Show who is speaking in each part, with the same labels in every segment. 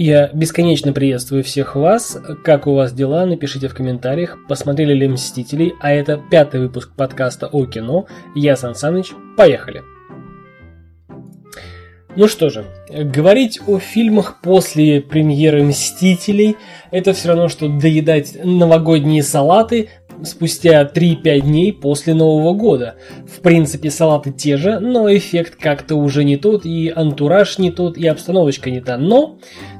Speaker 1: Я бесконечно приветствую всех вас. Как у вас дела? Напишите в комментариях. Посмотрели ли «Мстителей?» А это пятый выпуск подкаста о кино. Я Сан Саныч. Поехали! Ну что же, говорить о фильмах после премьеры «Мстителей» это все равно, что доедать новогодние салаты спустя 3-5 дней после Нового года. В принципе, салаты те же, но эффект как-то уже не тот, и антураж не тот, и обстановочка не та. Но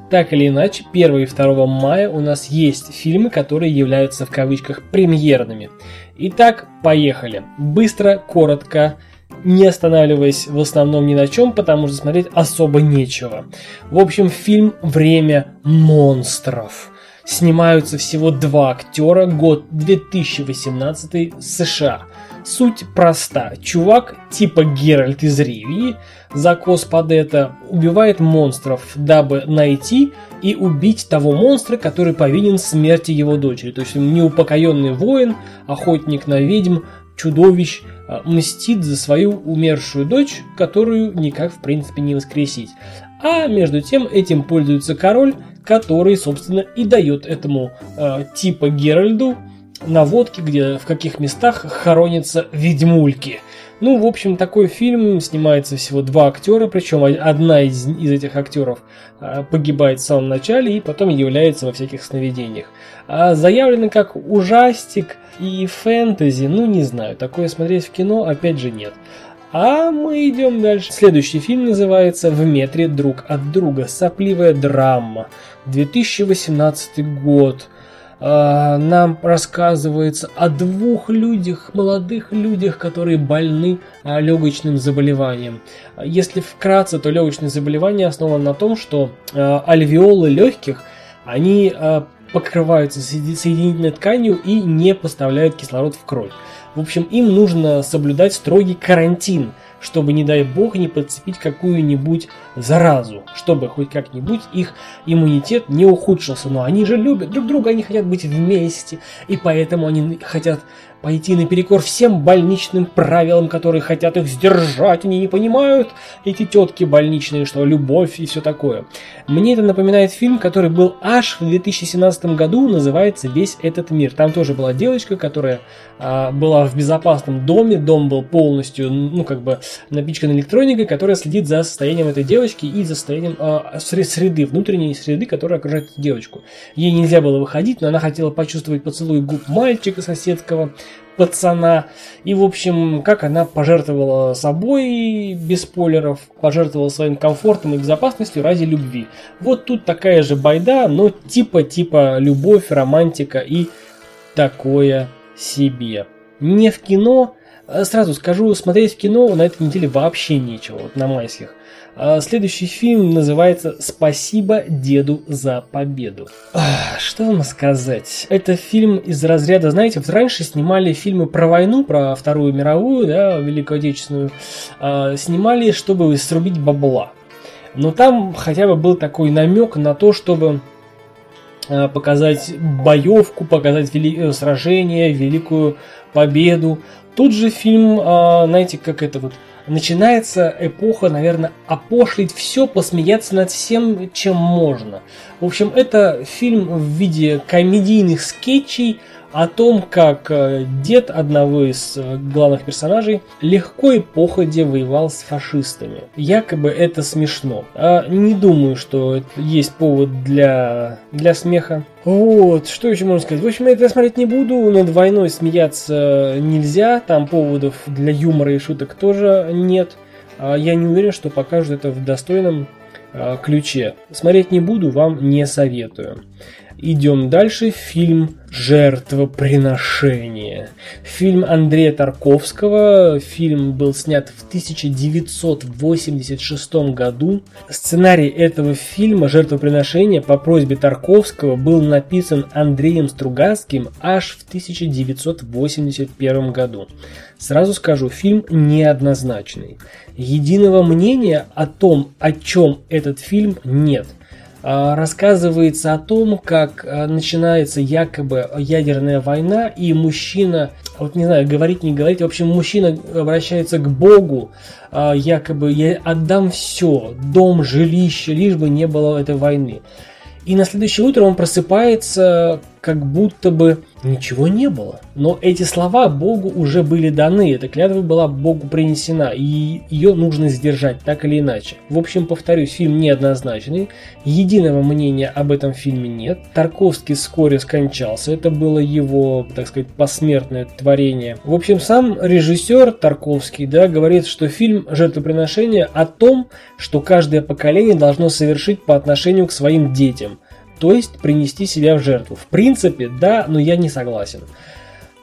Speaker 1: так или иначе, 1 и 2 мая у нас есть фильмы, которые являются в кавычках премьерными. Итак, поехали. Быстро, коротко, не останавливаясь в основном ни на чем, потому что смотреть особо нечего. В общем, фильм «Время монстров». Снимаются всего два актера, год 2018 США. Суть проста. Чувак типа Геральт из Ривии, закос под это, убивает монстров, дабы найти и убить того монстра, который повинен смерти его дочери. То есть неупокоенный воин, охотник на ведьм, чудовищ, а, мстит за свою умершую дочь, которую никак в принципе не воскресить. А между тем этим пользуется король, который, собственно, и дает этому э, типа Геральду наводки, где в каких местах хоронятся ведьмульки. Ну, в общем, такой фильм снимается всего два актера, причем одна из, из этих актеров а, погибает в самом начале и потом является во всяких сновидениях. А заявлено как ужастик и фэнтези, ну не знаю, такое смотреть в кино опять же нет. А мы идем дальше. Следующий фильм называется «В метре друг от друга. Сопливая драма». 2018 год. А, нам рассказывается о двух людях, молодых людях, которые больны а, легочным заболеванием. Если вкратце, то легочное заболевание основано на том, что а, альвеолы легких, они покрываются соединительной тканью и не поставляют кислород в кровь. В общем, им нужно соблюдать строгий карантин – чтобы, не дай бог, не подцепить какую-нибудь заразу, чтобы хоть как-нибудь их иммунитет не ухудшился. Но они же любят друг друга, они хотят быть вместе, и поэтому они хотят пойти наперекор всем больничным правилам, которые хотят их сдержать. Они не понимают, эти тетки больничные, что любовь и все такое. Мне это напоминает фильм, который был аж в 2017 году, называется «Весь этот мир». Там тоже была девочка, которая а, была в безопасном доме, дом был полностью, ну, как бы напичкан электроникой, которая следит за состоянием этой девочки и за состоянием а, среды, внутренней среды, которая окружает девочку. Ей нельзя было выходить, но она хотела почувствовать поцелуй губ мальчика соседского, пацана. И, в общем, как она пожертвовала собой, без спойлеров, пожертвовала своим комфортом и безопасностью ради любви. Вот тут такая же байда, но типа-типа любовь, романтика и такое себе. Не в кино, а сразу скажу, смотреть в кино на этой неделе вообще нечего, вот на майских. А следующий фильм называется «Спасибо деду за победу». Что вам сказать? Это фильм из разряда, знаете, вот раньше снимали фильмы про войну, про Вторую мировую, да, Великую Отечественную, а, снимали, чтобы срубить бабла. Но там хотя бы был такой намек на то, чтобы а, показать боевку, показать вели... Э, сражение, великую победу. Тут же фильм, знаете, как это вот начинается эпоха, наверное, опошлить все, посмеяться над всем, чем можно. В общем, это фильм в виде комедийных скетчей о том, как э, дед одного из э, главных персонажей легко и походе воевал с фашистами. Якобы это смешно. А не думаю, что есть повод для, для смеха. Вот, что еще можно сказать? В общем, я это смотреть не буду, над войной смеяться нельзя, там поводов для юмора и шуток тоже нет. А я не уверен, что покажут это в достойном а, ключе. Смотреть не буду, вам не советую. Идем дальше. Фильм «Жертвоприношение». Фильм Андрея Тарковского. Фильм был снят в 1986 году. Сценарий этого фильма «Жертвоприношение» по просьбе Тарковского был написан Андреем Стругацким аж в 1981 году. Сразу скажу, фильм неоднозначный. Единого мнения о том, о чем этот фильм, нет – рассказывается о том, как а, начинается якобы ядерная война, и мужчина, вот не знаю, говорить, не говорить, в общем, мужчина обращается к Богу, а, якобы я отдам все, дом, жилище, лишь бы не было этой войны. И на следующее утро он просыпается, как будто бы ничего не было. Но эти слова Богу уже были даны, эта клятва была Богу принесена, и ее нужно сдержать так или иначе. В общем, повторюсь, фильм неоднозначный, единого мнения об этом фильме нет. Тарковский вскоре скончался, это было его, так сказать, посмертное творение. В общем, сам режиссер Тарковский да, говорит, что фильм «Жертвоприношение» о том, что каждое поколение должно совершить по отношению к своим детям – то есть принести себя в жертву. В принципе, да, но я не согласен.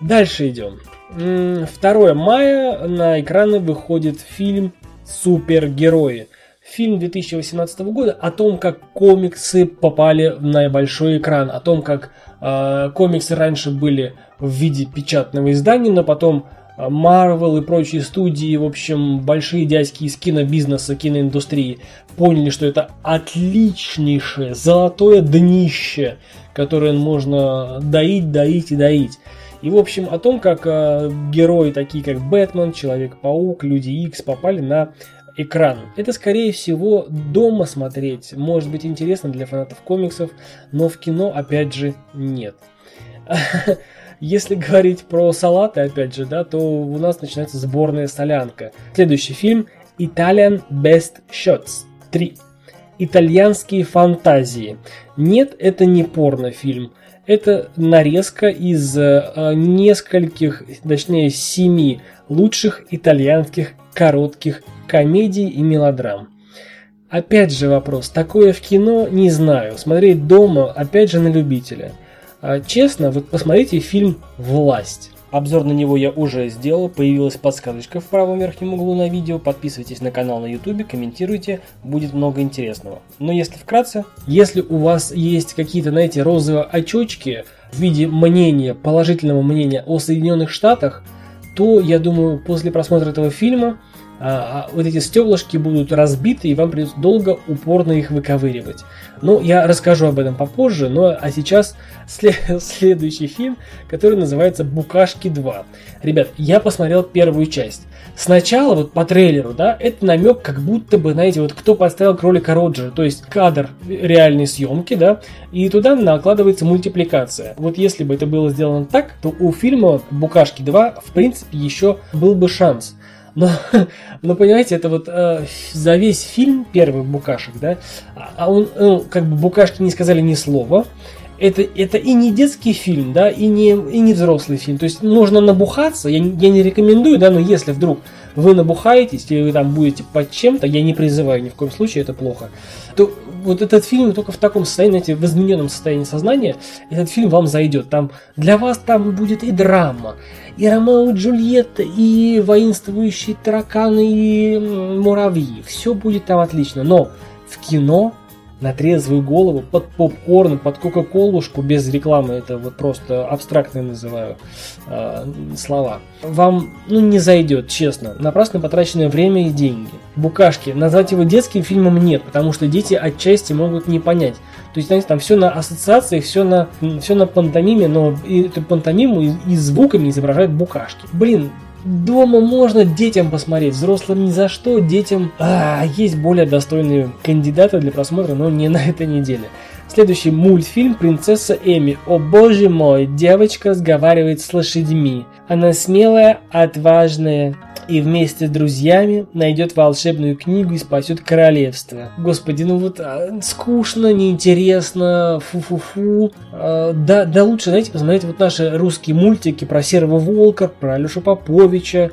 Speaker 1: Дальше идем. 2 мая на экраны выходит фильм «Супергерои». Фильм 2018 года о том, как комиксы попали на большой экран, о том, как э, комиксы раньше были в виде печатного издания, но потом Marvel и прочие студии, в общем, большие дядьки из кинобизнеса, киноиндустрии, поняли, что это отличнейшее, золотое днище, которое можно доить, доить и доить. И, в общем, о том, как э, герои, такие как Бэтмен, Человек-паук, Люди Икс, попали на экран. Это, скорее всего, дома смотреть может быть интересно для фанатов комиксов, но в кино, опять же, нет. Если говорить про салаты, опять же, да, то у нас начинается сборная солянка. Следующий фильм Italian Best Shots 3. Итальянские фантазии. Нет, это не порнофильм. Это нарезка из э, нескольких, точнее семи лучших итальянских коротких комедий и мелодрам. Опять же вопрос, такое в кино не знаю, смотреть дома опять же на любителя – честно, вот посмотрите фильм «Власть». Обзор на него я уже сделал, появилась подсказочка в правом верхнем углу на видео. Подписывайтесь на канал на YouTube, комментируйте, будет много интересного. Но если вкратце, если у вас есть какие-то, знаете, розовые очечки в виде мнения, положительного мнения о Соединенных Штатах, то, я думаю, после просмотра этого фильма а, а, вот эти стеклышки будут разбиты, и вам придется долго, упорно их выковыривать. Ну, я расскажу об этом попозже, но а сейчас след, следующий фильм, который называется «Букашки 2». Ребят, я посмотрел первую часть. Сначала, вот по трейлеру, да, это намек, как будто бы, знаете, вот кто подставил кролика Роджера, то есть кадр реальной съемки, да, и туда накладывается мультипликация. Вот если бы это было сделано так, то у фильма «Букашки 2» в принципе еще был бы шанс – но, но понимаете, это вот э, за весь фильм первый Букашек, да, а он, ну, как бы Букашки не сказали ни слова. Это, это и не детский фильм, да, и не, и не взрослый фильм. То есть можно набухаться, я, я не рекомендую, да, но если вдруг вы набухаетесь, или вы там будете под чем-то, я не призываю ни в коем случае, это плохо, то вот этот фильм только в таком состоянии, знаете, в измененном состоянии сознания, этот фильм вам зайдет. Там для вас там будет и драма, и Ромео и Джульетта, и воинствующие тараканы, и муравьи. Все будет там отлично. Но в кино на трезвую голову, под попкорн, под кока-колушку, без рекламы, это вот просто абстрактные называю э, слова, вам ну, не зайдет, честно. Напрасно потраченное время и деньги. Букашки. Назвать его детским фильмом нет, потому что дети отчасти могут не понять. То есть, знаете, там все на ассоциациях, все на, все на пантомиме, но эту пантомиму и, и звуками изображают букашки. Блин, Дома можно детям посмотреть, взрослым ни за что, детям а, есть более достойные кандидаты для просмотра, но не на этой неделе. Следующий мультфильм «Принцесса Эми». О боже мой, девочка разговаривает с лошадьми. Она смелая, отважная, и вместе с друзьями найдет волшебную книгу и спасет королевство. Господи, ну вот а, скучно, неинтересно, фу-фу-фу. А, да, да лучше, знаете, посмотрите вот наши русские мультики про Серого Волка, про Алешу Поповича.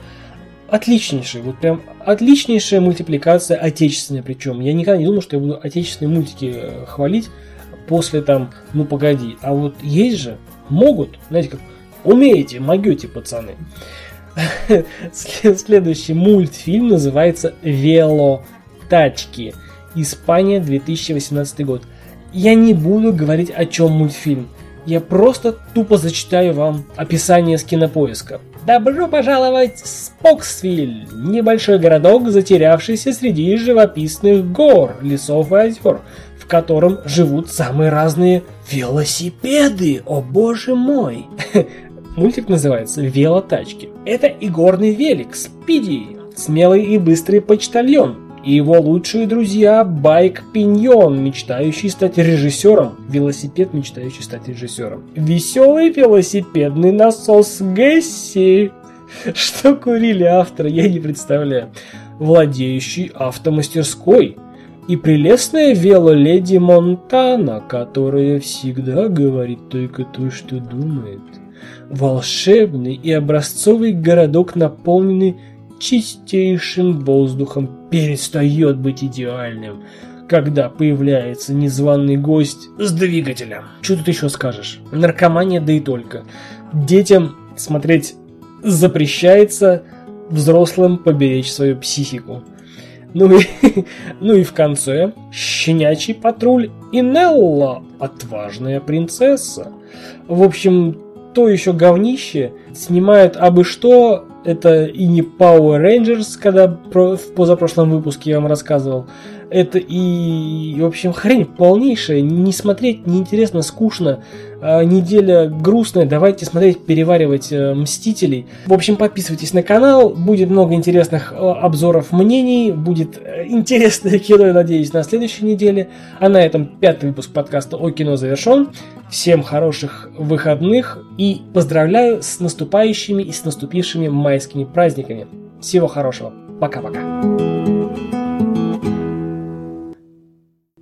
Speaker 1: Отличнейшие, вот прям отличнейшая мультипликация отечественная причем. Я никогда не думал, что я буду отечественные мультики э, хвалить после там, ну погоди. А вот есть же, могут, знаете, как умеете, могете, пацаны. Следующий мультфильм называется «Вело тачки». Испания, 2018 год. Я не буду говорить, о чем мультфильм. Я просто тупо зачитаю вам описание с кинопоиска. Добро пожаловать в Споксвиль, небольшой городок, затерявшийся среди живописных гор, лесов и озер, в котором живут самые разные велосипеды. О боже мой! Мультик называется «Велотачки». Это игорный велик Спиди, смелый и быстрый почтальон, и его лучшие друзья Байк Пиньон, мечтающий стать режиссером, велосипед, мечтающий стать режиссером, веселый велосипедный насос Гесси, что курили авторы, я не представляю, владеющий автомастерской, и прелестная велоледи Монтана, которая всегда говорит только то, что думает. Волшебный и образцовый городок, наполненный чистейшим воздухом, перестает быть идеальным, когда появляется незваный гость с двигателем. Что тут еще скажешь? Наркомания, да и только. Детям смотреть запрещается, взрослым поберечь свою психику. Ну и, ну и в конце щенячий патруль и Нелла, отважная принцесса. В общем, то еще говнище. Снимают абы что. Это и не Power Rangers, когда в позапрошлом выпуске я вам рассказывал. Это и, в общем, хрень полнейшая. Не смотреть неинтересно, скучно. А, неделя грустная. Давайте смотреть, переваривать э, Мстителей. В общем, подписывайтесь на канал. Будет много интересных э, обзоров мнений. Будет э, интересное кино, я надеюсь, на следующей неделе. А на этом пятый выпуск подкаста о кино завершен. Всем хороших выходных и поздравляю с наступающими и с наступившими майскими праздниками. Всего хорошего. Пока-пока.